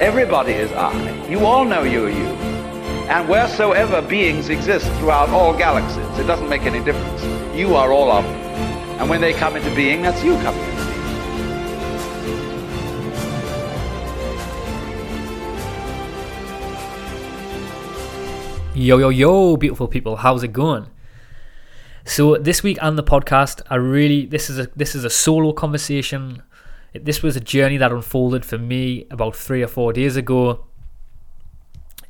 Everybody is I. You all know you are you. And wheresoever beings exist throughout all galaxies, it doesn't make any difference. You are all of them. And when they come into being, that's you coming into being. Yo, yo, yo, beautiful people, how's it going? So this week on the podcast, I really this is a this is a solo conversation. This was a journey that unfolded for me about three or four days ago.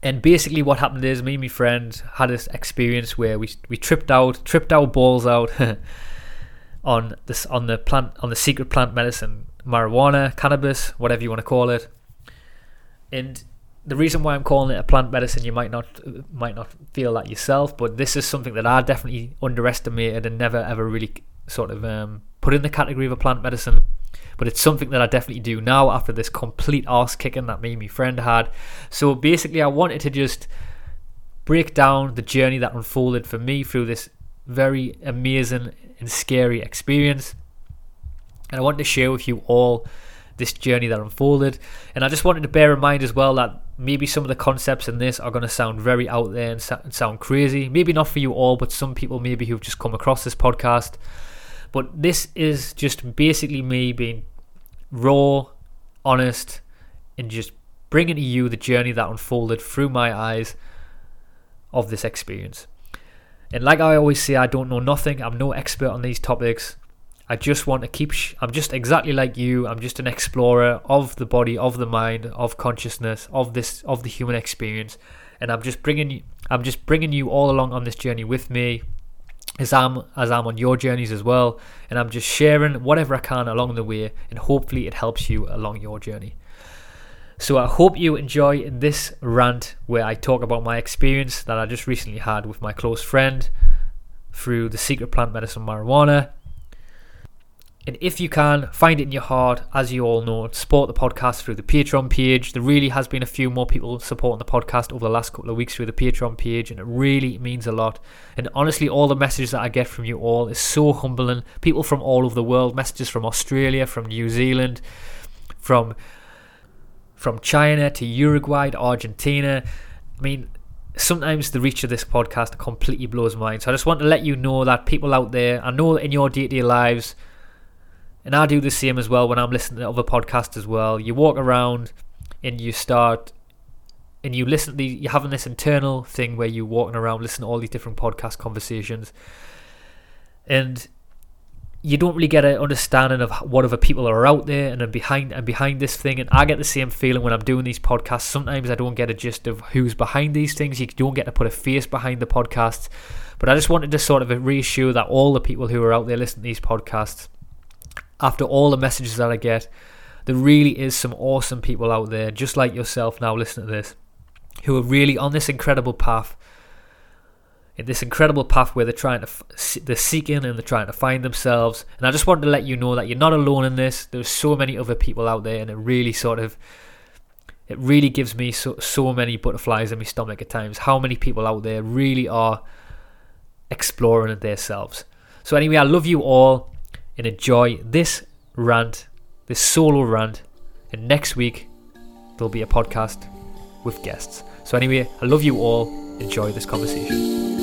And basically, what happened is me and my friend had this experience where we we tripped out, tripped our balls out on this on the plant on the secret plant medicine, marijuana, cannabis, whatever you want to call it. And the reason why I'm calling it a plant medicine, you might not might not feel that yourself, but this is something that I definitely underestimated and never ever really sort of um, put in the category of a plant medicine. But it's something that I definitely do now after this complete ass kicking that me and my friend had. So basically, I wanted to just break down the journey that unfolded for me through this very amazing and scary experience. And I wanted to share with you all this journey that unfolded. And I just wanted to bear in mind as well that maybe some of the concepts in this are going to sound very out there and sound crazy. Maybe not for you all, but some people maybe who've just come across this podcast. But this is just basically me being raw, honest, and just bringing to you the journey that unfolded through my eyes of this experience. And like I always say, I don't know nothing. I'm no expert on these topics. I just want to keep. Sh- I'm just exactly like you. I'm just an explorer of the body, of the mind, of consciousness, of this, of the human experience, and I'm just bringing. I'm just bringing you all along on this journey with me, as I'm as I'm on your journeys as well, and I'm just sharing whatever I can along the way, and hopefully it helps you along your journey. So I hope you enjoy this rant where I talk about my experience that I just recently had with my close friend through the secret plant medicine marijuana and if you can, find it in your heart, as you all know, support the podcast through the Patreon page. There really has been a few more people supporting the podcast over the last couple of weeks through the Patreon page, and it really means a lot. And honestly, all the messages that I get from you all is so humbling. People from all over the world, messages from Australia, from New Zealand, from from China to Uruguay to Argentina. I mean, sometimes the reach of this podcast completely blows my mind. So I just want to let you know that people out there, I know in your day to day lives, and I do the same as well when I'm listening to other podcasts as well. You walk around and you start and you listen the, you're having this internal thing where you're walking around listening to all these different podcast conversations. And you don't really get an understanding of what other people are out there and behind and behind this thing. And I get the same feeling when I'm doing these podcasts. Sometimes I don't get a gist of who's behind these things. You don't get to put a face behind the podcasts. But I just wanted to sort of reassure that all the people who are out there listening to these podcasts after all the messages that I get, there really is some awesome people out there, just like yourself now listening to this, who are really on this incredible path. In this incredible path where they're trying to, they're seeking and they're trying to find themselves. And I just wanted to let you know that you're not alone in this. There's so many other people out there, and it really sort of, it really gives me so so many butterflies in my stomach at times. How many people out there really are exploring themselves. So anyway, I love you all and enjoy this rant, this solo rant. And next week, there'll be a podcast with guests. So, anyway, I love you all. Enjoy this conversation.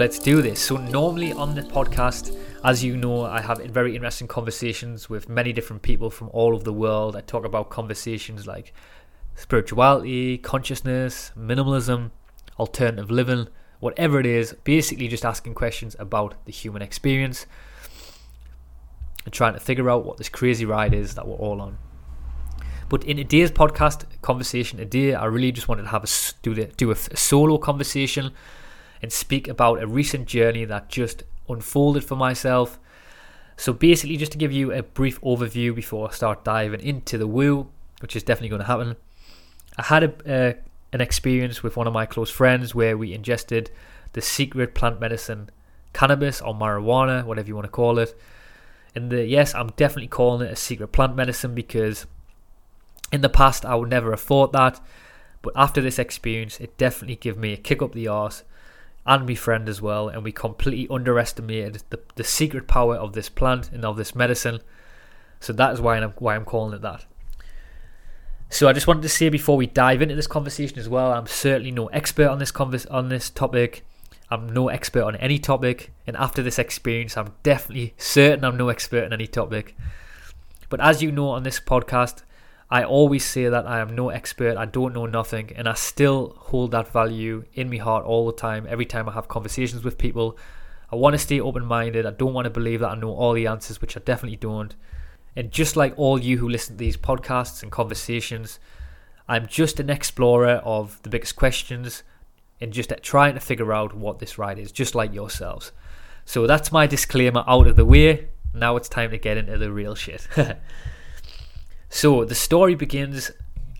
Let's do this. So normally on the podcast, as you know, I have very interesting conversations with many different people from all over the world. I talk about conversations like spirituality, consciousness, minimalism, alternative living, whatever it is, basically just asking questions about the human experience. and trying to figure out what this crazy ride is that we're all on. But in today's podcast conversation today, I really just wanted to have a do, the, do a, a solo conversation and speak about a recent journey that just unfolded for myself. So basically, just to give you a brief overview before I start diving into the woo, which is definitely going to happen. I had a, uh, an experience with one of my close friends where we ingested the secret plant medicine cannabis or marijuana, whatever you want to call it. And the yes, I'm definitely calling it a secret plant medicine because in the past I would never have thought that. But after this experience, it definitely gave me a kick up the arse and my friend as well, and we completely underestimated the, the secret power of this plant and of this medicine. So that is why I'm why I'm calling it that. So I just wanted to say before we dive into this conversation as well, I'm certainly no expert on this convers- on this topic. I'm no expert on any topic, and after this experience, I'm definitely certain I'm no expert on any topic. But as you know on this podcast, I always say that I am no expert, I don't know nothing, and I still hold that value in my heart all the time. Every time I have conversations with people, I want to stay open minded. I don't want to believe that I know all the answers, which I definitely don't. And just like all you who listen to these podcasts and conversations, I'm just an explorer of the biggest questions and just trying to figure out what this ride is, just like yourselves. So that's my disclaimer out of the way. Now it's time to get into the real shit. so the story begins,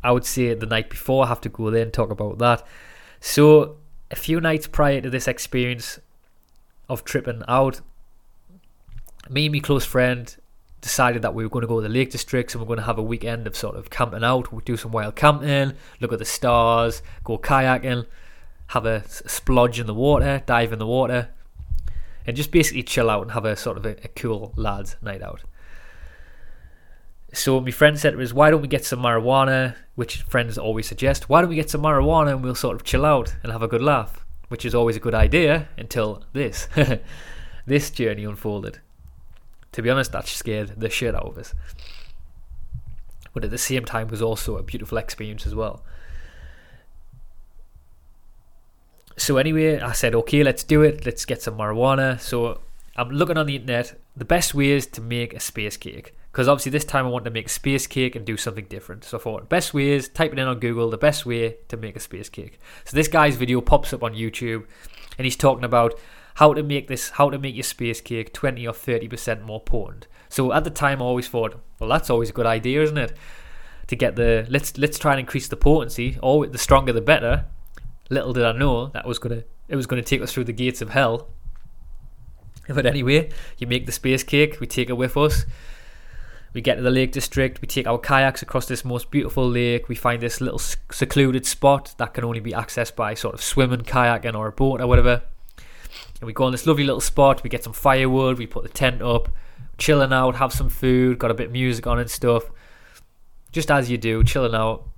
I would say, the night before. I have to go there and talk about that. So a few nights prior to this experience of tripping out, me and my close friend decided that we were going to go to the Lake Districts and we're going to have a weekend of sort of camping out. We'll do some wild camping, look at the stars, go kayaking, have a splodge in the water, dive in the water, and just basically chill out and have a sort of a, a cool lads night out. So my friend said to us, why don't we get some marijuana, which friends always suggest, why don't we get some marijuana and we'll sort of chill out and have a good laugh, which is always a good idea until this. this journey unfolded. To be honest, that scared the shit out of us. But at the same time was also a beautiful experience as well. So anyway, I said, okay, let's do it. Let's get some marijuana. So I'm looking on the internet. The best ways to make a space cake. Because obviously this time I want to make space cake and do something different. So I thought, best way is type it in on Google, the best way to make a space cake. So this guy's video pops up on YouTube and he's talking about how to make this, how to make your space cake 20 or 30% more potent. So at the time I always thought, well that's always a good idea, isn't it? To get the, let's let's try and increase the potency. Or the stronger the better. Little did I know that was gonna it was gonna take us through the gates of hell. But anyway, you make the space cake, we take it with us. We get to the Lake District, we take our kayaks across this most beautiful lake. We find this little secluded spot that can only be accessed by sort of swimming, kayaking, or a boat or whatever. And we go on this lovely little spot, we get some firewood, we put the tent up, chilling out, have some food, got a bit of music on and stuff. Just as you do, chilling out.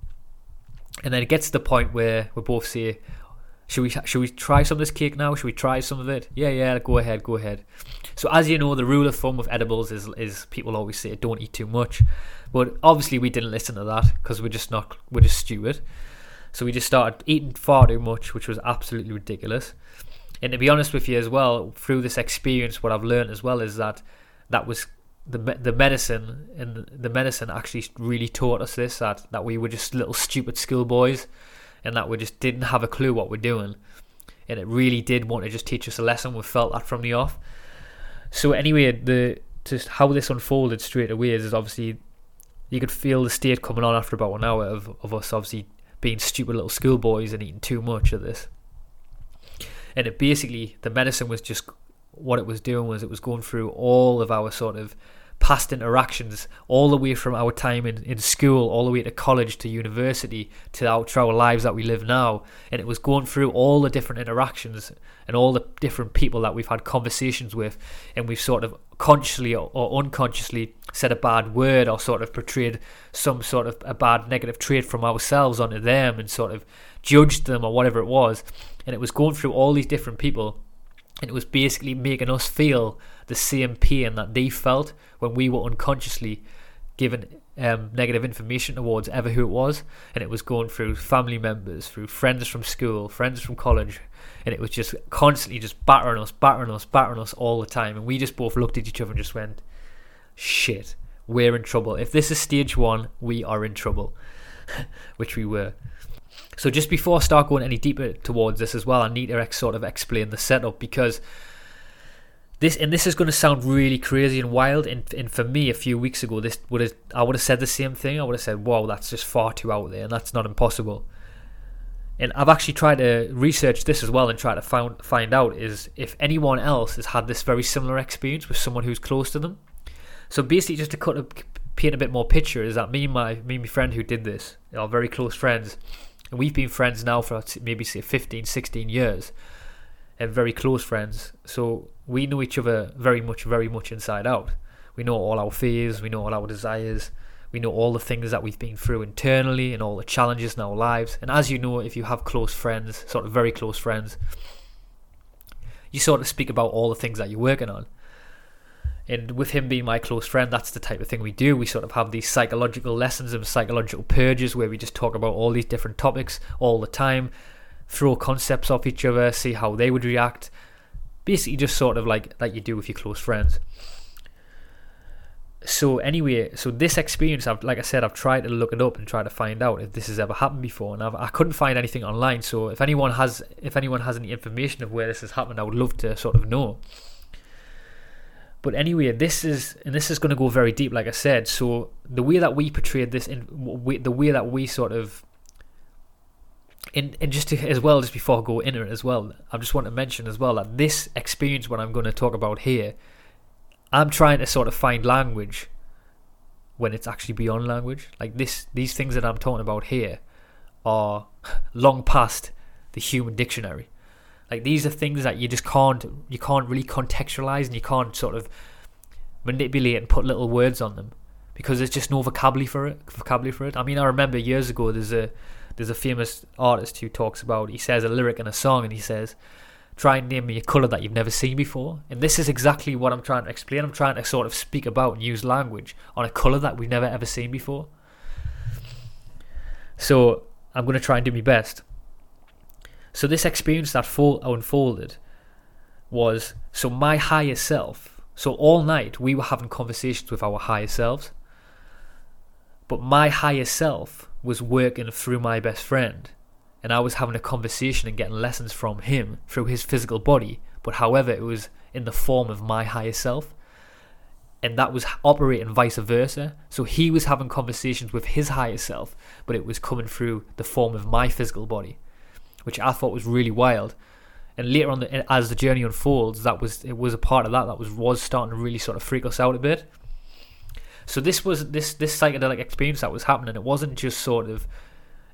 And then it gets to the point where we both say, should we should we try some of this cake now? Should we try some of it? Yeah, yeah, go ahead, go ahead. So as you know, the rule of thumb with edibles is is people always say don't eat too much, but obviously we didn't listen to that because we're just not we're just stupid. So we just started eating far too much, which was absolutely ridiculous. And to be honest with you as well, through this experience, what I've learned as well is that that was the the medicine and the medicine actually really taught us this that that we were just little stupid schoolboys and that we just didn't have a clue what we're doing and it really did want to just teach us a lesson we felt that from the off so anyway the just how this unfolded straight away is, is obviously you could feel the state coming on after about an hour of, of us obviously being stupid little schoolboys and eating too much of this. And it basically the medicine was just what it was doing was it was going through all of our sort of past interactions all the way from our time in, in school all the way to college to university to our, to our lives that we live now. And it was going through all the different interactions and all the different people that we've had conversations with. And we've sort of consciously or, or unconsciously said a bad word or sort of portrayed some sort of a bad negative trait from ourselves onto them and sort of judged them or whatever it was. And it was going through all these different people. And it was basically making us feel the same pain that they felt when we were unconsciously given um, negative information towards ever who it was, and it was going through family members, through friends from school, friends from college, and it was just constantly just battering us, battering us, battering us all the time, and we just both looked at each other and just went, shit, we're in trouble. If this is stage one, we are in trouble, which we were. So just before I start going any deeper towards this as well, I need to ex- sort of explain the setup because this and this is going to sound really crazy and wild. And, and for me, a few weeks ago, this would have I would have said the same thing. I would have said, "Wow, that's just far too out there, and that's not impossible." And I've actually tried to research this as well and try to find find out is if anyone else has had this very similar experience with someone who's close to them. So basically, just to cut a, paint a bit more picture, is that me and my me and my friend who did this are very close friends. And we've been friends now for maybe say 15, 16 years, and very close friends. So we know each other very much, very much inside out. We know all our fears, we know all our desires, we know all the things that we've been through internally and all the challenges in our lives. And as you know, if you have close friends, sort of very close friends, you sort of speak about all the things that you're working on. And with him being my close friend, that's the type of thing we do. We sort of have these psychological lessons and psychological purges where we just talk about all these different topics all the time, throw concepts off each other, see how they would react, basically just sort of like like you do with your close friends. So anyway so this experience i've like i said i've tried to look it up and try to find out if this has ever happened before and I've, i couldn't find anything online. So if anyone has if anyone has any information of where this has happened i would love to sort of know. But anyway this is and this is going to go very deep like i said. So the way that we portrayed this in the way that we sort of and, and just to, as well, just before I go into it as well, I just want to mention as well that this experience, what I'm going to talk about here, I'm trying to sort of find language when it's actually beyond language. Like this, these things that I'm talking about here are long past the human dictionary. Like these are things that you just can't, you can't really contextualize, and you can't sort of manipulate and put little words on them because there's just no vocabulary for it. Vocabulary for it. I mean, I remember years ago there's a there's a famous artist who talks about he says a lyric in a song and he says try and name me a color that you've never seen before. And this is exactly what i'm trying to explain. I'm trying to sort of speak about and use language on a color that we've never ever seen before. So i'm going to try and do my best. So this experience that full unfolded was so my higher self so all night we were having conversations with our higher selves but my higher self was working through my best friend. And I was having a conversation and getting lessons from him through his physical body. But however, it was in the form of my higher self. And that was operating vice versa. So he was having conversations with his higher self, but it was coming through the form of my physical body, which I thought was really wild. And later on, as the journey unfolds, that was it was a part of that that was was starting to really sort of freak us out a bit. So this was this this psychedelic experience that was happening. It wasn't just sort of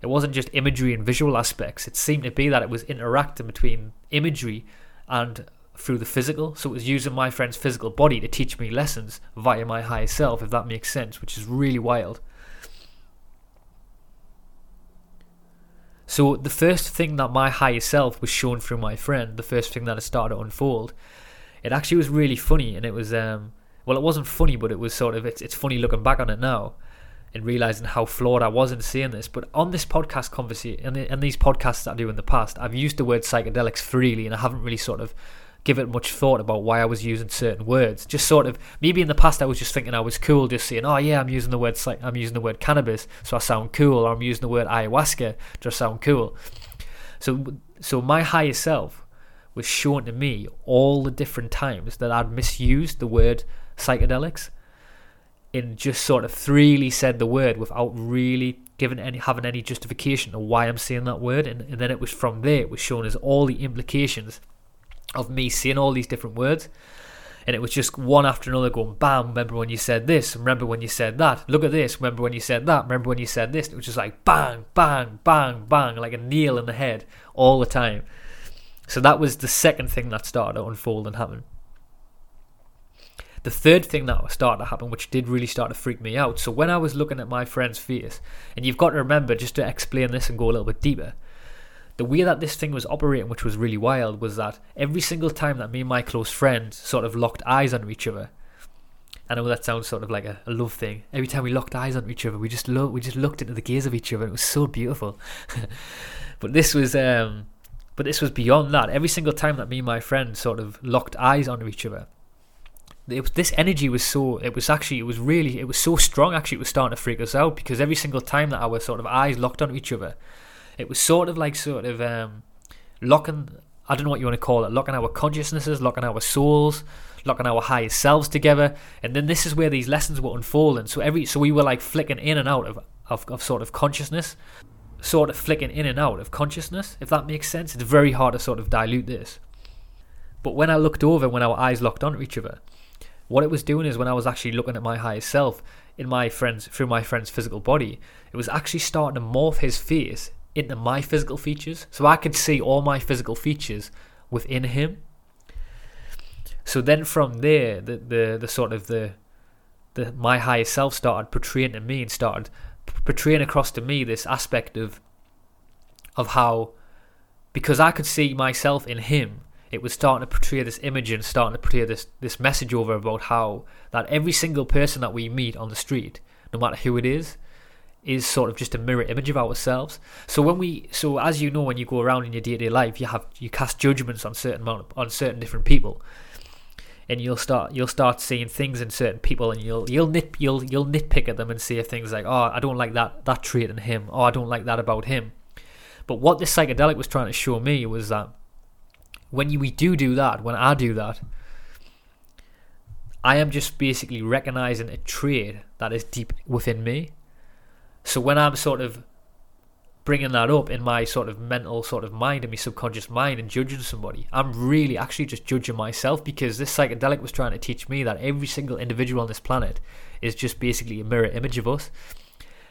it wasn't just imagery and visual aspects. It seemed to be that it was interacting between imagery and through the physical. So it was using my friend's physical body to teach me lessons via my higher self, if that makes sense, which is really wild. So the first thing that my higher self was shown through my friend, the first thing that it started to unfold, it actually was really funny, and it was um, well, it wasn't funny, but it was sort of it's it's funny looking back on it now and realizing how flawed I was in saying this. But on this podcast conversation and, and these podcasts I do in the past, I've used the word psychedelics freely, and I haven't really sort of given much thought about why I was using certain words. Just sort of maybe in the past I was just thinking I was cool, just saying, "Oh yeah, I'm using the word I'm using the word cannabis, so I sound cool," or I'm using the word ayahuasca, just sound cool. So so my higher self was shown to me all the different times that I'd misused the word psychedelics and just sort of freely said the word without really giving any having any justification of why I'm saying that word. And, and then it was from there it was shown as all the implications of me saying all these different words. And it was just one after another going bam remember when you said this remember when you said that look at this remember when you said that remember when you said this. It was just like bang bang bang bang like a nail in the head all the time. So that was the second thing that started to unfold and happen the third thing that started to happen, which did really start to freak me out, so when I was looking at my friend's face, and you've got to remember, just to explain this and go a little bit deeper, the way that this thing was operating, which was really wild, was that every single time that me and my close friend sort of locked eyes on each other, I know that sounds sort of like a, a love thing. Every time we locked eyes on each other, we just lo- we just looked into the gaze of each other. It was so beautiful. but this was um, but this was beyond that. Every single time that me and my friend sort of locked eyes on each other, it this energy was so it was actually it was really it was so strong actually it was starting to freak us out because every single time that our sort of eyes locked onto each other it was sort of like sort of um, locking I don't know what you want to call it locking our consciousnesses locking our souls locking our higher selves together. And then this is where these lessons were unfolding. So every so we were like flicking in and out of of, of sort of consciousness sort of flicking in and out of consciousness if that makes sense. It's very hard to sort of dilute this. But when I looked over when our eyes locked onto each other what it was doing is when I was actually looking at my higher self in my friend's through my friend's physical body, it was actually starting to morph his face into my physical features. So I could see all my physical features within him. So then from there, the the, the sort of the the my higher self started portraying to me and started portraying across to me this aspect of of how because I could see myself in him it was starting to portray this image and starting to portray this this message over about how that every single person that we meet on the street, no matter who it is, is sort of just a mirror image of ourselves. So when we, so as you know, when you go around in your day to day life, you have you cast judgments on certain amount on certain different people, and you'll start you'll start seeing things in certain people, and you'll you'll nit you'll you'll nitpick at them and say things like, oh, I don't like that that trait in him, oh, I don't like that about him. But what this psychedelic was trying to show me was that when we do do that, when I do that, I am just basically recognizing a trait that is deep within me. So when I'm sort of bringing that up in my sort of mental sort of mind and my subconscious mind and judging somebody, I'm really actually just judging myself because this psychedelic was trying to teach me that every single individual on this planet is just basically a mirror image of us.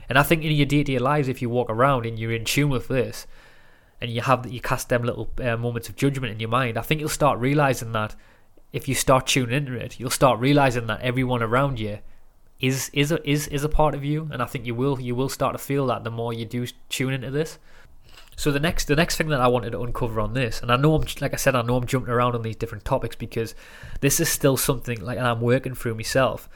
And I think in your day to day lives, if you walk around and you're in tune with this, and you have you cast them little uh, moments of judgment in your mind, I think you'll start realizing that if you start tuning into it, you'll start realizing that everyone around you is is a, is is a part of you, and I think you will you will start to feel that the more you do tune into this. So the next the next thing that I wanted to uncover on this, and I know I'm like I said, I know I'm jumping around on these different topics because this is still something like I'm working through myself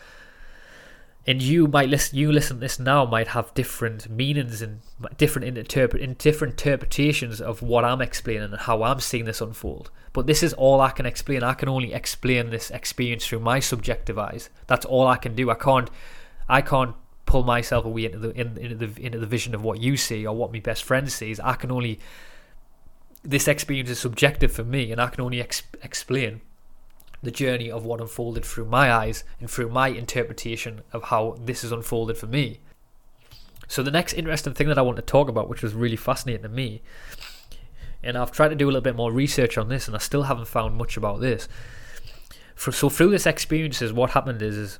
and you might listen you listen this now might have different meanings and different interpret in different interpretations of what I'm explaining and how I'm seeing this unfold. But this is all I can explain. I can only explain this experience through my subjective eyes. That's all I can do. I can't I can't pull myself away into the in, into the into the vision of what you see or what my best friend sees. I can only this experience is subjective for me, and I can only ex- explain the journey of what unfolded through my eyes and through my interpretation of how this has unfolded for me. So, the next interesting thing that I want to talk about, which was really fascinating to me, and I've tried to do a little bit more research on this, and I still haven't found much about this. For, so, through this experiences, what happened is, is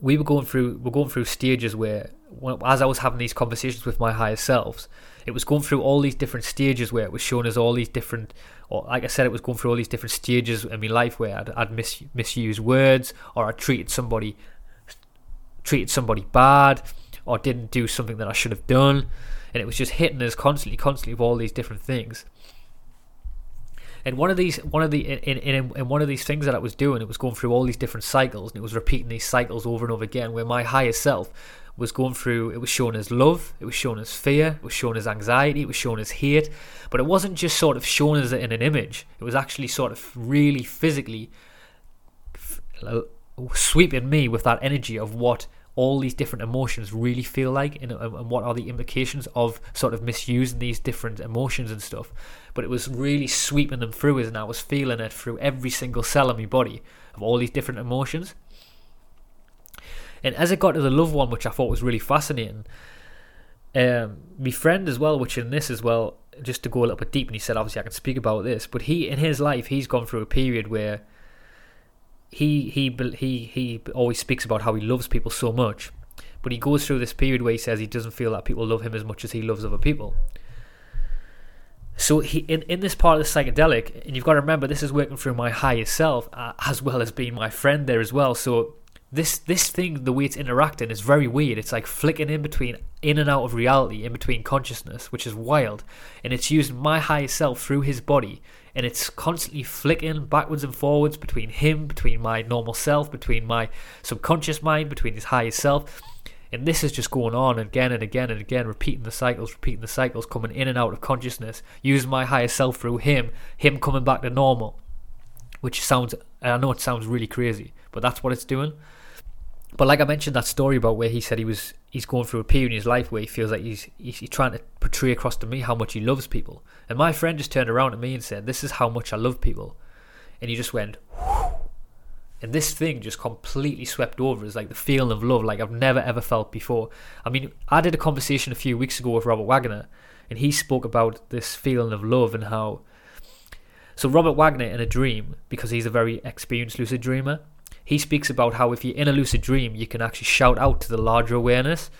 we were going through we're going through stages where, as I was having these conversations with my higher selves, it was going through all these different stages where it was showing us all these different or like I said, it was going through all these different stages in my life where I'd, I'd mis- misused words or I treated somebody treated somebody bad or didn't do something that I should have done, and it was just hitting us constantly, constantly with all these different things. And one of these, one of the, in, in, in one of these things that I was doing, it was going through all these different cycles, and it was repeating these cycles over and over again. Where my higher self was going through, it was shown as love, it was shown as fear, it was shown as anxiety, it was shown as hate, but it wasn't just sort of shown as in an image. It was actually sort of really physically sweeping me with that energy of what all these different emotions really feel like and, and, what are the implications of sort of misusing these different emotions and stuff but it was really sweeping them through as and I was feeling it through every single cell of my body of all these different emotions and as it got to the love one, which I thought was really fascinating, um, my friend as well, which in this as well, just to go a little bit deep, and he said obviously I can speak about this, but he in his life he's gone through a period where he he he he always speaks about how he loves people so much, but he goes through this period where he says he doesn't feel that people love him as much as he loves other people. So he in, in this part of the psychedelic, and you've got to remember this is working through my higher self uh, as well as being my friend there as well. So this this thing the way it's interacting is very weird. It's like flicking in between in and out of reality in between consciousness which is wild. And it's using my higher self through his body. And it's constantly flicking backwards and forwards between him between my normal self between my subconscious mind between his higher self. And this is just going on again and again and again repeating the cycles repeating the cycles coming in and out of consciousness. Using my higher self through him him coming back to normal which sounds I know it sounds really crazy, but that's what it's doing. But like I mentioned that story about where he said he was he's going through a period in his life where he feels like he's he's trying to portray across to me how much he loves people. And my friend just turned around at me and said, "This is how much I love people," and he just went. And this thing just completely swept over is like the feeling of love like I've never ever felt before. I mean, I did a conversation a few weeks ago with Robert Waggoner, and he spoke about this feeling of love and how. So Robert Waggoner in a dream, because he's a very experienced lucid dreamer, he speaks about how if you're in a lucid dream, you can actually shout out to the larger awareness,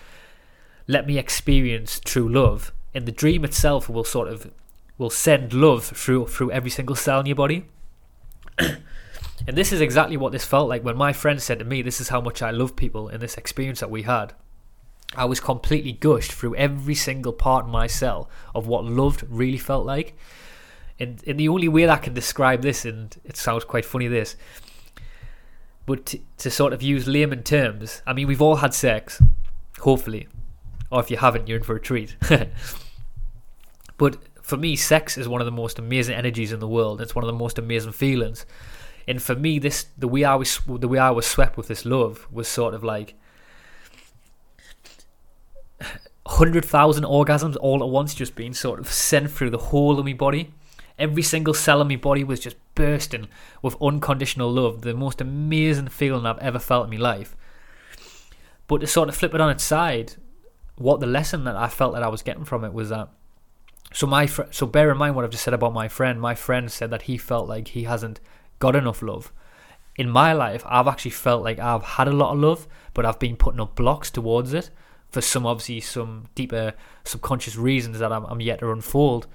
"Let me experience true love." And the dream itself will sort of will send love through through every single cell in your body. And this is exactly what this felt like when my friend said to me, This is how much I love people in this experience that we had. I was completely gushed through every single part of my cell of what loved really felt like. And, and the only way that I can describe this, and it sounds quite funny, this, but to, to sort of use layman terms, I mean, we've all had sex, hopefully. Or if you haven't, you're in for a treat. but for me, sex is one of the most amazing energies in the world. It's one of the most amazing feelings and for me this the way I was the way I was swept with this love was sort of like hundred thousand orgasms all at once just being sort of sent through the whole of my body. Every single cell in my body was just bursting with unconditional love, the most amazing feeling I've ever felt in my life. But to sort of flip it on its side, what the lesson that I felt that I was getting from it was that. So my fr- so bear in mind what I've just said about my friend. My friend said that he felt like he hasn't got enough love. In my life, I've actually felt like I've had a lot of love, but I've been putting up blocks towards it for some obviously some deeper subconscious reasons that I'm, I'm yet to unfold.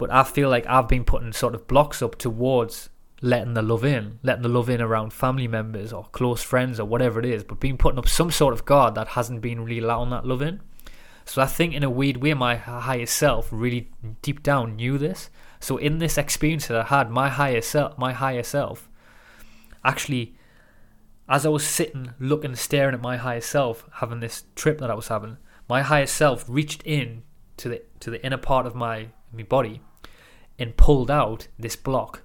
But I feel like I've been putting sort of blocks up towards letting the love in, letting the love in around family members or close friends or whatever it is, but being putting up some sort of guard that hasn't been really allowing that love in. So I think in a weird way, my higher self really deep down knew this, so in this experience that I had, my higher self, my higher self, actually, as I was sitting, looking, staring at my higher self, having this trip that I was having, my higher self reached in to the to the inner part of my my body, and pulled out this block.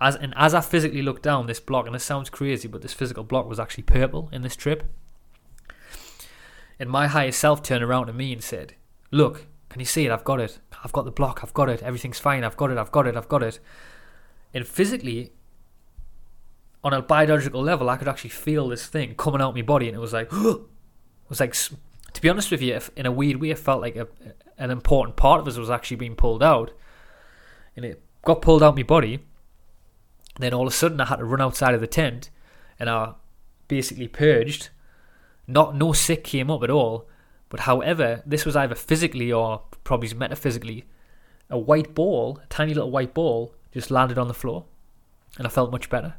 As and as I physically looked down this block, and this sounds crazy, but this physical block was actually purple in this trip. And my higher self turned around to me and said, "Look, can you see it? I've got it. I've got the block, I've got it, everything's fine, I've got it, I've got it, I've got it. And physically, on a biological level, I could actually feel this thing coming out of my body, and it was like, it was like, to be honest with you, in a weird way, it felt like a, an important part of us was actually being pulled out, and it got pulled out my body. Then all of a sudden, I had to run outside of the tent, and I basically purged. Not no sick came up at all, but however, this was either physically or probably metaphysically. A white ball, a tiny little white ball, just landed on the floor, and I felt much better.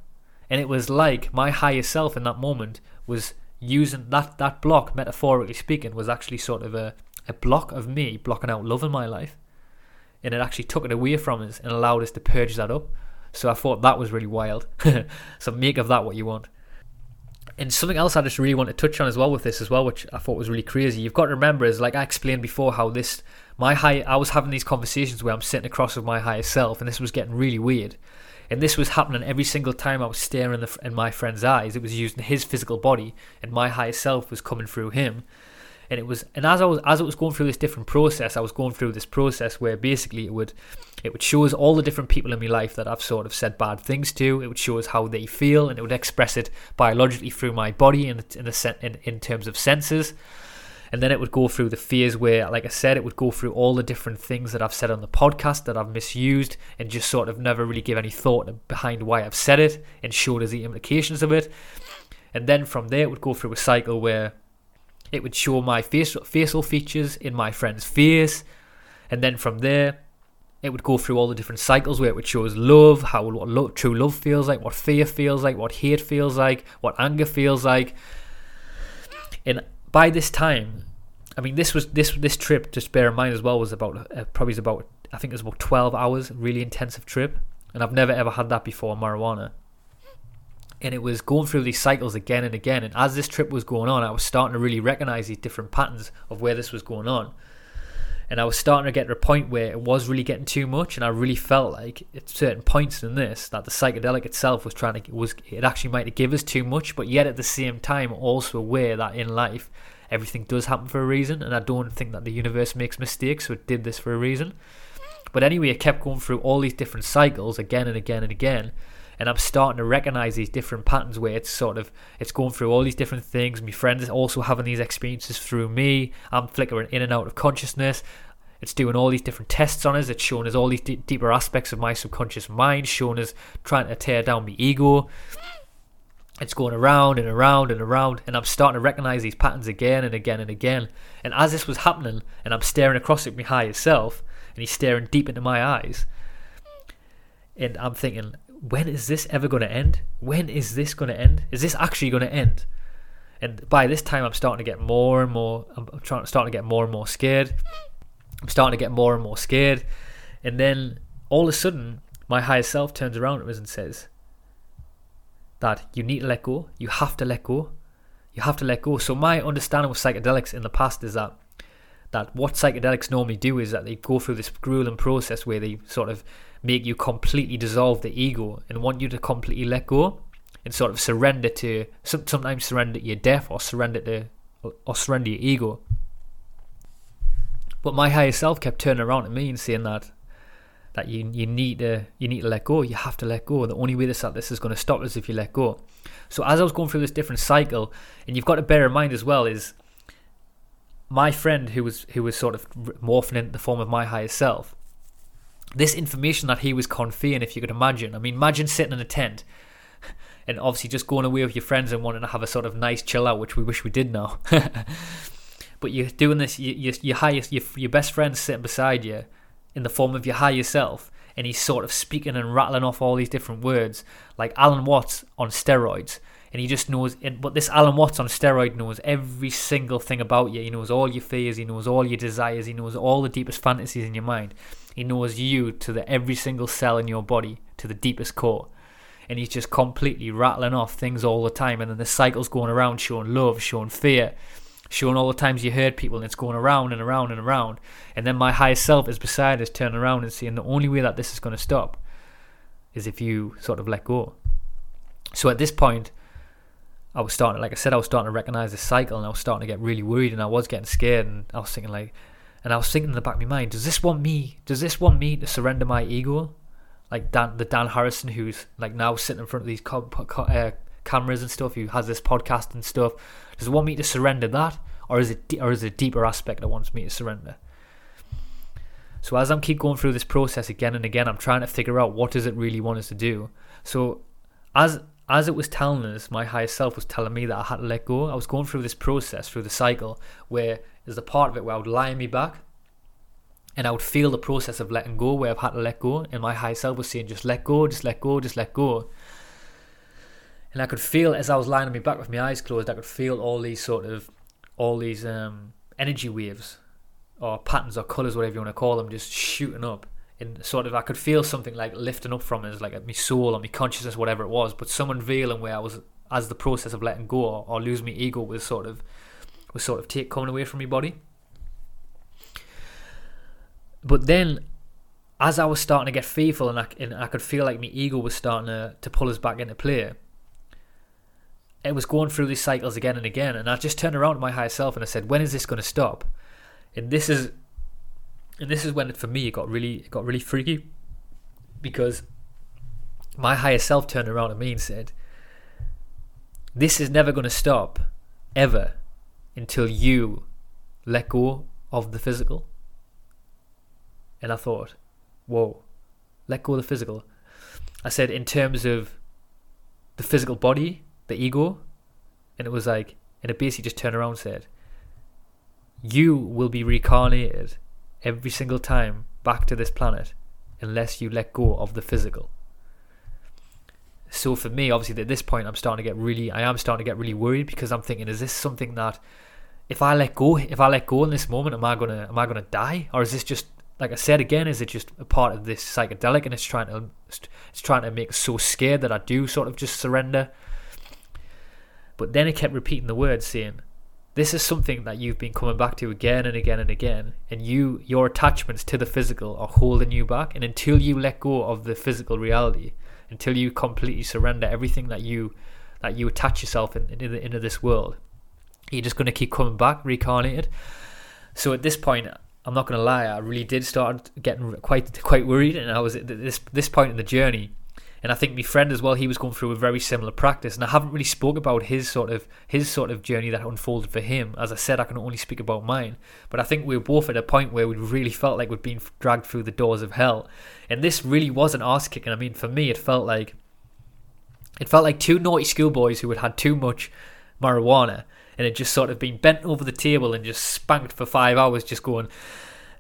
And it was like my higher self in that moment was using that that block, metaphorically speaking, was actually sort of a, a block of me blocking out love in my life. And it actually took it away from us and allowed us to purge that up. So I thought that was really wild. so make of that what you want. And something else I just really want to touch on as well with this as well, which I thought was really crazy. You've got to remember is like I explained before how this my high I was having these conversations where I'm sitting across with my higher self, and this was getting really weird. And this was happening every single time I was staring in, the, in my friend's eyes. It was using his physical body, and my higher self was coming through him and it was and as I was as it was going through this different process, I was going through this process where basically it would it would show us all the different people in my life that I've sort of said bad things to. It would show us how they feel, and it would express it biologically through my body in in in, in terms of senses. And then it would go through the phase where, like I said, it would go through all the different things that I've said on the podcast that I've misused and just sort of never really give any thought behind why I've said it and showed us the implications of it. And then from there, it would go through a cycle where it would show my facial features in my friend's face, and then from there, it would go through all the different cycles where it would show us love, how what lo- true love feels like, what fear feels like, what hate feels like, what anger feels like. And by this time, I mean this was this this trip. Just bear in mind as well was about uh, probably was about I think it was about twelve hours, really intensive trip, and I've never ever had that before marijuana and it was going through these cycles again and again. And as this trip was going on, I was starting to really recognize these different patterns of where this was going on. And I was starting to get to a point where it was really getting too much, and I really felt like at certain points in this that the psychedelic itself was trying to was it actually might give us too much, but yet at the same time also aware that in life everything does happen for a reason, and I don't think that the universe makes mistakes, so it did this for a reason. But anyway, it kept going through all these different cycles again and again and again, and I'm starting to recognize these different patterns where it's sort of it's going through all these different things. My friends also having these experiences through me. I'm flickering in and out of consciousness. It's doing all these different tests on us. It's showing us all these d- deeper aspects of my subconscious mind, showing us trying to tear down my ego. It's going around and around and around, and I'm starting to recognize these patterns again and again and again. And as this was happening, and I'm staring across at my higher self, and he's staring deep into my eyes, and I'm thinking, when is this ever going to end? When is this going to end? Is this actually going to end? And by this time, I'm starting to get more and more. I'm trying, starting to get more and more scared. I'm starting to get more and more scared. And then all of a sudden, my higher self turns around us and says that you need to let go. You have to let go. You have to let go. So my understanding of psychedelics in the past is that that what psychedelics normally do is that they go through this grueling process where they sort of make you completely dissolve the ego and want you to completely let go and sort of surrender to sometimes surrender to your death or surrender to or surrender your ego. But my higher self kept turning around at me and saying that that you you need to you need to let go. You have to let go. The only way this this is going to stop is if you let go. So as I was going through this different cycle, and you've got to bear in mind as well is my friend who was who was sort of morphing into the form of my higher self. This information that he was conveying, if you could imagine, I mean, imagine sitting in a tent and obviously just going away with your friends and wanting to have a sort of nice chill out, which we wish we did now. but you're doing this, you, you, your highest, your, your best friend's sitting beside you in the form of your higher self, and he's sort of speaking and rattling off all these different words, like Alan Watts on steroids and he just knows. But this Alan Watts on steroid knows every single thing about you. He knows all your fears. He knows all your desires. He knows all the deepest fantasies in your mind. He knows you to the every single cell in your body, to the deepest core. And he's just completely rattling off things all the time. And then the cycle's going around, showing love, showing fear, showing all the times you hurt people, and it's going around and around and around. And then my higher self is beside us, turning around and saying the only way that this is going to stop is if you sort of let go. So at this point, I was starting, like I said, I was starting to recognize the cycle, and I was starting to get really worried, and I was getting scared, and I was thinking like, and I was thinking in the back of my mind, does this want me? Does this want me to surrender my ego, like Dan, the Dan Harrison who's like now sitting in front of these co- co- uh, cameras and stuff, who has this podcast and stuff? Does it want me to surrender that, or is it, or is it a deeper aspect that wants me to surrender? So as I'm keep going through this process again and again, I'm trying to figure out what does it really want us to do. So as as it was telling us, my higher self was telling me that I had to let go. I was going through this process, through the cycle, where there's the part of it where I would lie on me back and I would feel the process of letting go, where I've had to let go. And my higher self was saying, just let go, just let go, just let go. And I could feel as I was lying on my back with my eyes closed, I could feel all these sort of, all these um, energy waves or patterns or colours, whatever you want to call them, just shooting up and sort of I could feel something like lifting up from it, like my soul or my consciousness, whatever it was. But some unveiling where I was, as the process of letting go or, or lose my ego was sort of was sort of take coming away from my body. But then, as I was starting to get fearful and I, and I could feel like my ego was starting to, to pull us back into play, it was going through these cycles again and again. And I just turned around to my higher self and I said, "When is this going to stop?" And this is and this is when for me it got really it got really freaky because my higher self turned around at me and said this is never going to stop ever until you let go of the physical and i thought whoa let go of the physical i said in terms of the physical body the ego and it was like and it basically just turned around and said you will be reincarnated every single time back to this planet unless you let go of the physical. So for me, obviously at this point I'm starting to get really I am starting to get really worried because I'm thinking, is this something that if I let go if I let go in this moment, am I gonna am I gonna die? Or is this just like I said again, is it just a part of this psychedelic and it's trying to it's trying to make us so scared that I do sort of just surrender? But then it kept repeating the words saying, this is something that you've been coming back to again and again and again and you your attachments to the physical are holding you back and until you let go of the physical reality until you completely surrender everything that you that you attach yourself in, into, into this world you're just going to keep coming back reincarnated so at this point i'm not going to lie i really did start getting quite quite worried and i was at this this point in the journey and I think my friend as well, he was going through a very similar practice, and I haven't really spoke about his sort of his sort of journey that unfolded for him. As I said, I can only speak about mine, but I think we were both at a point where we really felt like we'd been dragged through the doors of hell, and this really was an arse kicking. I mean, for me, it felt like it felt like two naughty schoolboys who had had too much marijuana and had just sort of been bent over the table and just spanked for five hours, just going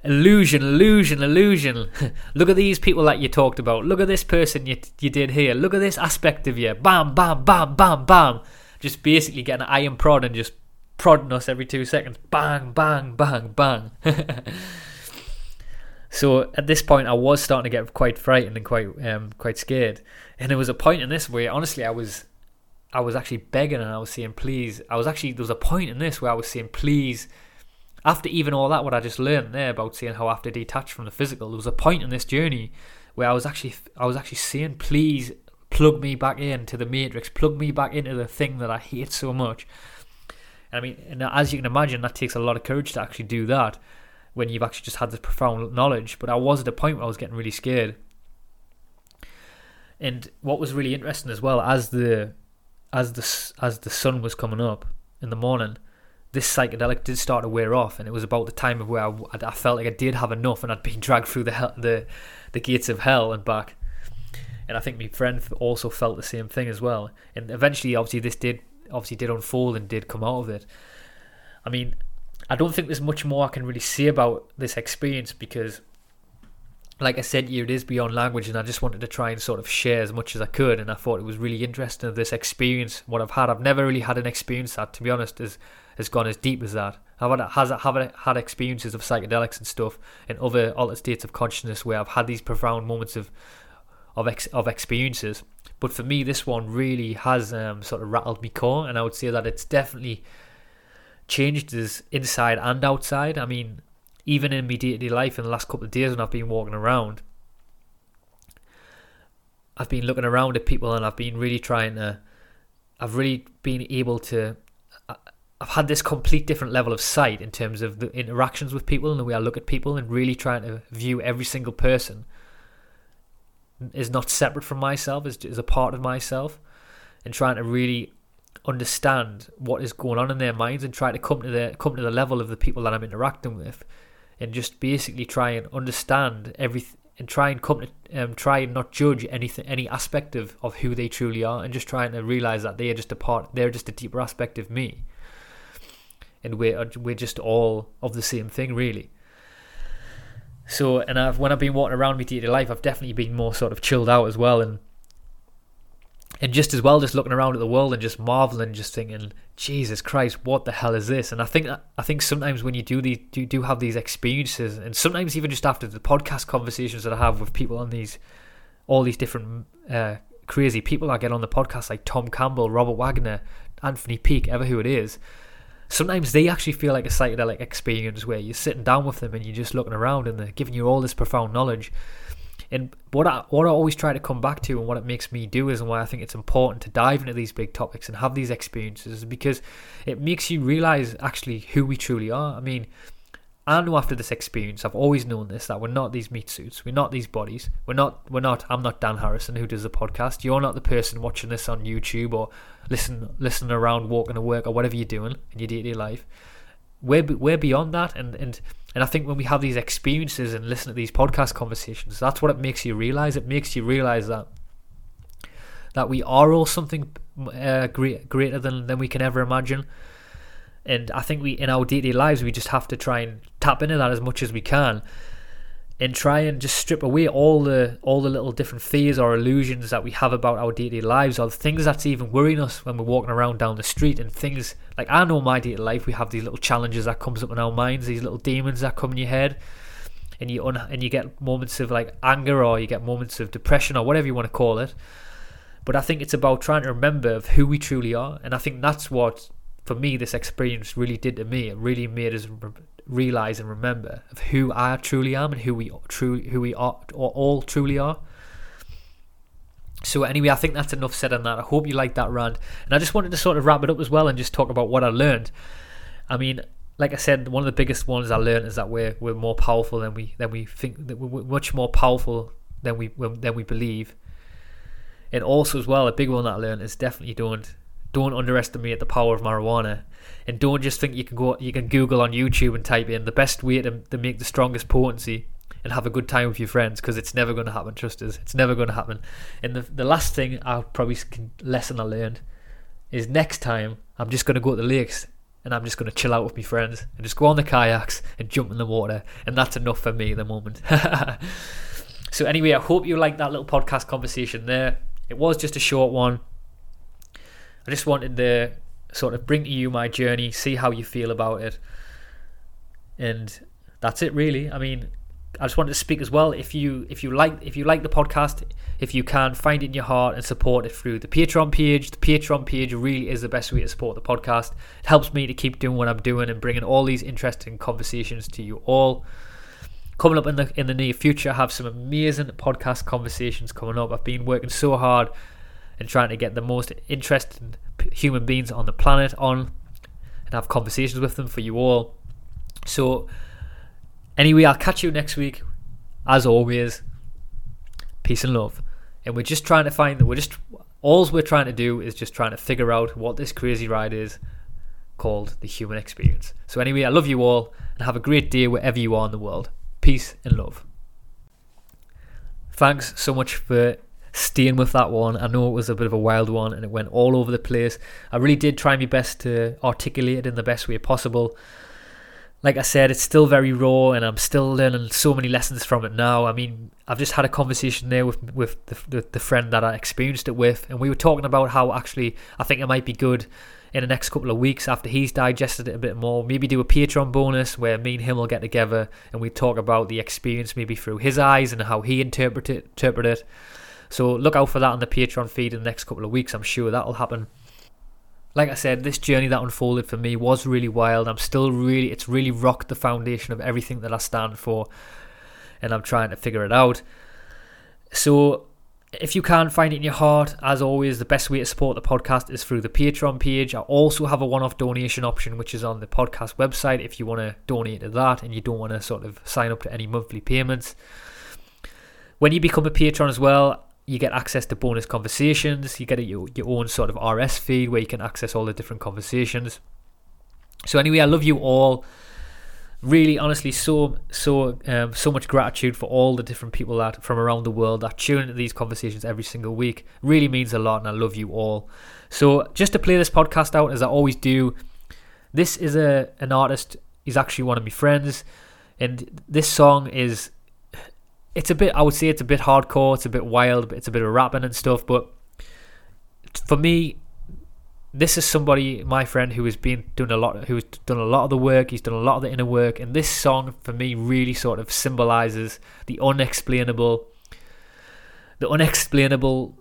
illusion, illusion, illusion. Look at these people that you talked about. Look at this person you you did here. Look at this aspect of you. Bam, bam, bam, bam, bam. Just basically getting an iron prod and just prodding us every two seconds. Bang, bang, bang, bang. so at this point, I was starting to get quite frightened and quite um, quite scared. And there was a point in this where honestly, I was. I was actually begging and I was saying, please. I was actually, there was a point in this where I was saying, please, after even all that, what I just learned there about seeing how I have to detach from the physical, there was a point in this journey where I was actually I was actually saying, please plug me back into the matrix, plug me back into the thing that I hate so much. And I mean, and as you can imagine, that takes a lot of courage to actually do that when you've actually just had this profound knowledge. But I was at a point where I was getting really scared. And what was really interesting as well, as the as the as the sun was coming up in the morning, this psychedelic did start to wear off, and it was about the time of where I, I felt like I did have enough, and I'd been dragged through the hell, the the gates of hell and back. And I think my friend also felt the same thing as well. And eventually, obviously, this did obviously did unfold and did come out of it. I mean, I don't think there's much more I can really say about this experience because, like I said, it is beyond language, and I just wanted to try and sort of share as much as I could. And I thought it was really interesting this experience, what I've had. I've never really had an experience that, to be honest, is has gone as deep as that. I've had, has, have had experiences of psychedelics and stuff and other altered states of consciousness where I've had these profound moments of of ex, of experiences. But for me, this one really has um, sort of rattled me core, and I would say that it's definitely changed us inside and outside. I mean, even in my day to day life in the last couple of days when I've been walking around, I've been looking around at people and I've been really trying to, I've really been able to I've had this complete different level of sight in terms of the interactions with people and the way I look at people and really trying to view every single person is not separate from myself, is, is a part of myself, and trying to really understand what is going on in their minds and try to come to the come to the level of the people that I'm interacting with, and just basically try and understand everything and try and come to um, try and not judge anything any aspect of, of who they truly are and just trying to realize that they are just a part they're just a deeper aspect of me and we're we're just all of the same thing, really. So, and I've when I've been walking around my day-to-day life, I've definitely been more sort of chilled out as well, and and just as well, just looking around at the world and just marveling, just thinking, Jesus Christ, what the hell is this? And I think I think sometimes when you do these, do do have these experiences, and sometimes even just after the podcast conversations that I have with people on these, all these different uh, crazy people I get on the podcast, like Tom Campbell, Robert Waggoner, Anthony Peake, ever who it is sometimes they actually feel like a psychedelic experience where you're sitting down with them and you're just looking around and they're giving you all this profound knowledge. And what I what I always try to come back to and what it makes me do is and why I think it's important to dive into these big topics and have these experiences is because it makes you realize actually who we truly are. I mean, I know after this experience, I've always known this that we're not these meat suits, we're not these bodies, we're not, we're not. I'm not Dan Harrison who does the podcast. You're not the person watching this on YouTube or listen, listening around, walking to work or whatever you're doing in your day to day life. We're we're beyond that, and and and I think when we have these experiences and listen to these podcast conversations, that's what it makes you realize. It makes you realize that that we are all something uh, great, greater than than we can ever imagine and I think we in our day lives we just have to try and tap into that as much as we can and try and just strip away all the all the little different fears or illusions that we have about our day to day lives or the things that's even worrying us when we're walking around down the street and things like I know my day-to-day life we have these little challenges that comes up in our minds, these little demons that come in your head. And you un- and you get moments of like anger or you get moments of depression or whatever you want to call it. But I think it's about trying to remember of who we truly are, and I think that's what for me, this experience really did to me. It really made us realize and remember of who I truly am and who we truly, who we are, or all truly are. So anyway, I think that's enough said on that. I hope you liked that rant, and I just wanted to sort of wrap it up as well and just talk about what I learned. I mean, like I said, one of the biggest ones I learned is that we're we're more powerful than we than we think. That we're much more powerful than we than we believe. And also as well, a big one that I learned is definitely don't don't underestimate the power of marijuana, and don't just think you can go you can Google on YouTube and type in the best way to, to make the strongest potency and have a good time with your friends because it's never going to happen. Trust us, it's never going to happen. And the the last thing I probably lesson I learned is next time I'm just going to go to the lakes and I'm just going to chill out with my friends and just go on the kayaks and jump in the water, and that's enough for me at the moment. so anyway, I hope you liked that little podcast conversation there. It was just a short one. I just wanted to sort of bring to you my journey, see how you feel about it, and that's it really. I mean, I just wanted to speak as well. If you if you like if you like the podcast, if you can find it in your heart and support it through the Patreon page. The Patreon page really is the best way to support the podcast. It helps me to keep doing what I'm doing and bringing all these interesting conversations to you all. Coming up in the in the near future, I have some amazing podcast conversations coming up. I've been working so hard and trying to get the most interesting human beings on the planet on and have conversations with them for you all. So Anyway, I'll catch you next week. As always, peace and love. And we're just trying to find that we're just all we're trying to do is just trying to figure out what this crazy ride is called the human experience. So anyway, I love you all and have a great day wherever you are in the world. Peace and love. Thanks so much for staying with that one. I know it was a bit of a wild one and it went all over the place. I really did try my best to articulate it in the best way possible like I said, it's still very raw, and I'm still learning so many lessons from it now. I mean, I've just had a conversation there with with the, the, the friend that I experienced it with, and we were talking about how actually I think it might be good in the next couple of weeks after he's digested it a bit more. Maybe do a Patreon bonus where me and him will get together and we talk about the experience maybe through his eyes and how he interpret it, interpret it. So look out for that on the Patreon feed in the next couple of weeks. I'm sure that'll happen like I said, this journey that unfolded for me was really wild. I'm still really, it's really rocked the foundation of everything that I stand for, and I'm trying to figure it out. So, if you can't find it in your heart, as always, the best way to support the podcast is through the Patreon page. I also have a one off donation option, which is on the podcast website if you want to donate to that and you don't want to sort of sign up to any monthly payments. When you become a patron as well, you get access to bonus conversations. You get a, your, your own sort of RS feed where you can access all the different conversations. So anyway, I love you all. Really, honestly, so so um, so much gratitude for all the different people that from around the world that tune into these conversations every single week. Really means a lot, and I love you all. So just to play this podcast out as I always do, this is a an artist. He's actually one of my friends, and this song is it's a bit I would say it's a bit hardcore, it's a bit wild, it's a bit of rapping and stuff, but for me this is somebody my friend who has been doing a lot who's done a lot of the work, he's done a lot of the inner work and this song for me really sort of symbolizes the unexplainable the unexplainable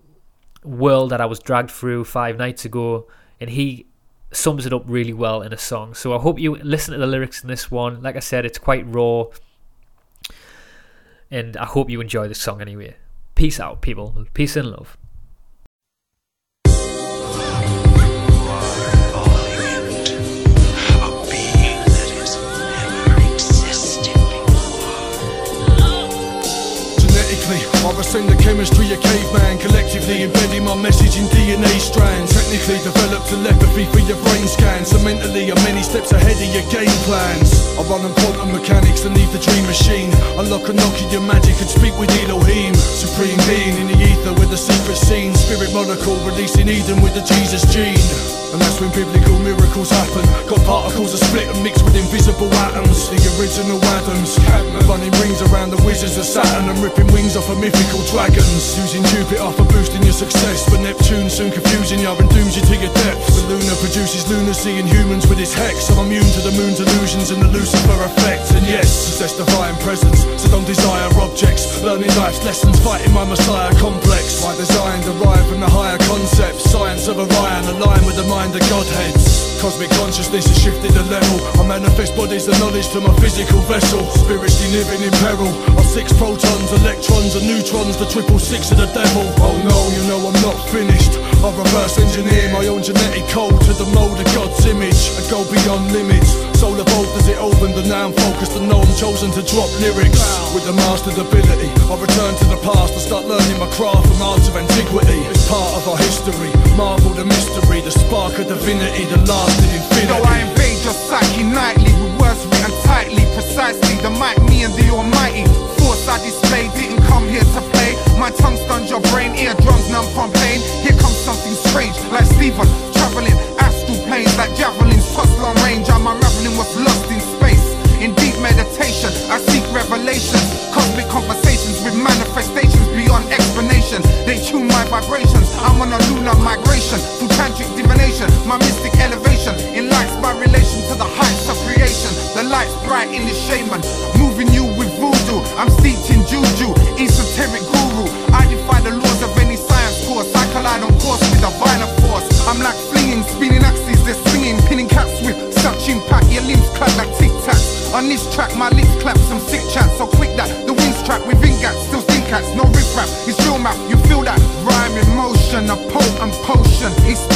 world that I was dragged through 5 nights ago and he sums it up really well in a song. So I hope you listen to the lyrics in this one. Like I said, it's quite raw and I hope you enjoy this song anyway. Peace out, people. Peace and love. I retain the chemistry of caveman Collectively embedding my message in DNA strands. Technically developed telepathy for your brain scans. So mentally I'm many steps ahead of your game plans. I run on quantum mechanics and leave the dream machine. Unlock and knock your magic and speak with Elohim. Supreme being in the ether with the secret scene. Spirit molecule releasing Eden with the Jesus gene and that's when biblical miracles happen. Got particles that split and mix with invisible atoms. The original Adams. Running rings around the wizards of Saturn And ripping wings off of mythical dragons. Using Jupiter for boosting your success. But Neptune soon confusing you and dooms you to your depths. The Luna produces lunacy in humans with its hex. I'm immune to the moon's illusions and the Lucifer effect And yes, possess divine presence. So don't desire objects. Learning life's lessons, fighting my messiah complex. My design derived from the higher concepts. Science of Orion, Aligned with the mind the godheads. Cosmic consciousness has shifted the level. I manifest bodies and knowledge to my physical vessel. Spiritually living in peril. Of six protons, electrons, and neutrons, the triple six of the devil. Oh no, you know I'm not finished. I reverse engineer my own genetic code to the mold of God's image. I go beyond limits. Soul evolved as it opened, and now I'm focused and know I'm chosen to drop lyrics. With the mastered ability, I return to the past and start learning my craft from arts of antiquity. It's part of our history. Marvel the mystery, the spark of divinity, the lasting infinity. Though I invade your psyche nightly with words written tightly, precisely the might, me and the almighty. Force I display didn't come here to. My tongue stuns your brain, eardrums numb from pain. Here comes something strange, like Stephen traveling astral planes like javelins, cross long range. I'm unraveling what's lost in space. In deep meditation, I seek revelation, cosmic conversations with manifestations beyond explanation. They tune my vibrations. I'm on a lunar migration through tantric divination. My mystic elevation enlightens my relation to the heights of creation. The light's bright in the shaman, moving I'm in juju, esoteric guru. I defy the laws of any science course. I collide on course with a violent force. I'm like flinging, spinning axes, they're swinging, pinning caps with such impact. Your limbs clap like tic tacs. On this track, my lips clap some sick chat so quick that the wind's track with ingats, still stink cats, no riff rap. It's real map, you feel that rhyme in motion, a potent potion, exploding